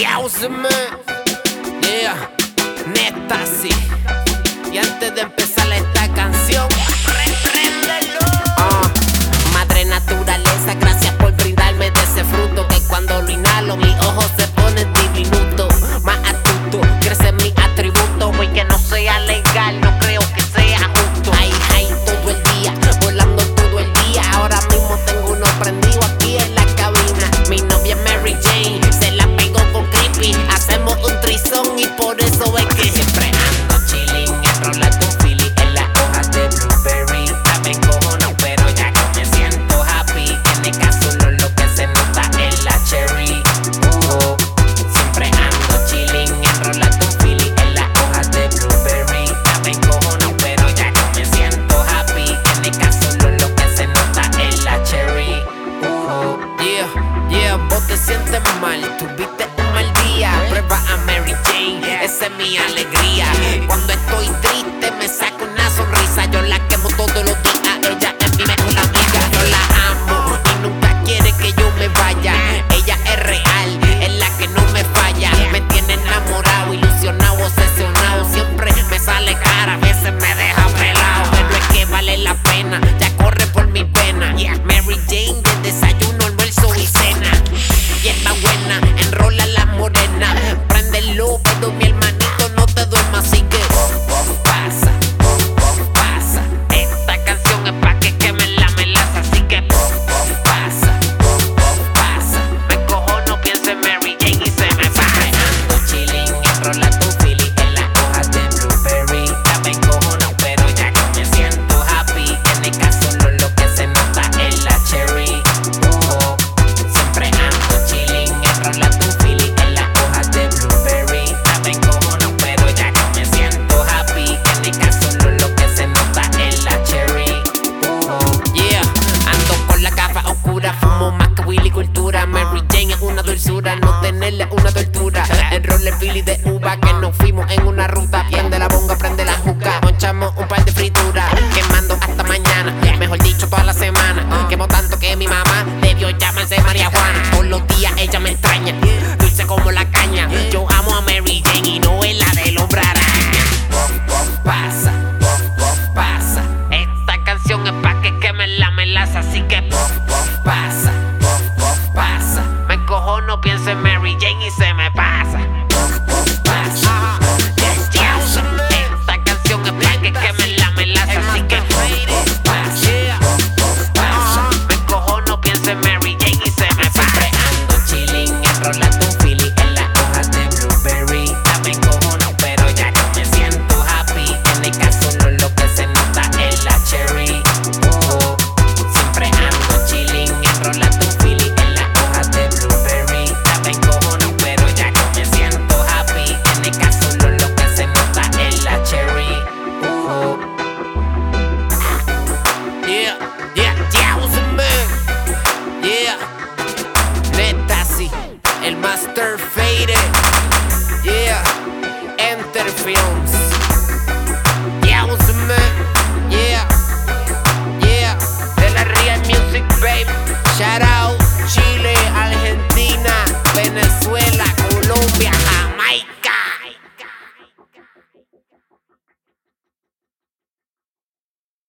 Yowza, man. Yeah, neta sí. Y antes de empezar esta canción. alegría. Cuando estoy triste me saco una sonrisa, yo la quemo tenerle una tortura. El roller Philly de uva que nos fuimos en pienso en Mary Jane y se me pasa. Enter Faded. Yeah, Enter Film.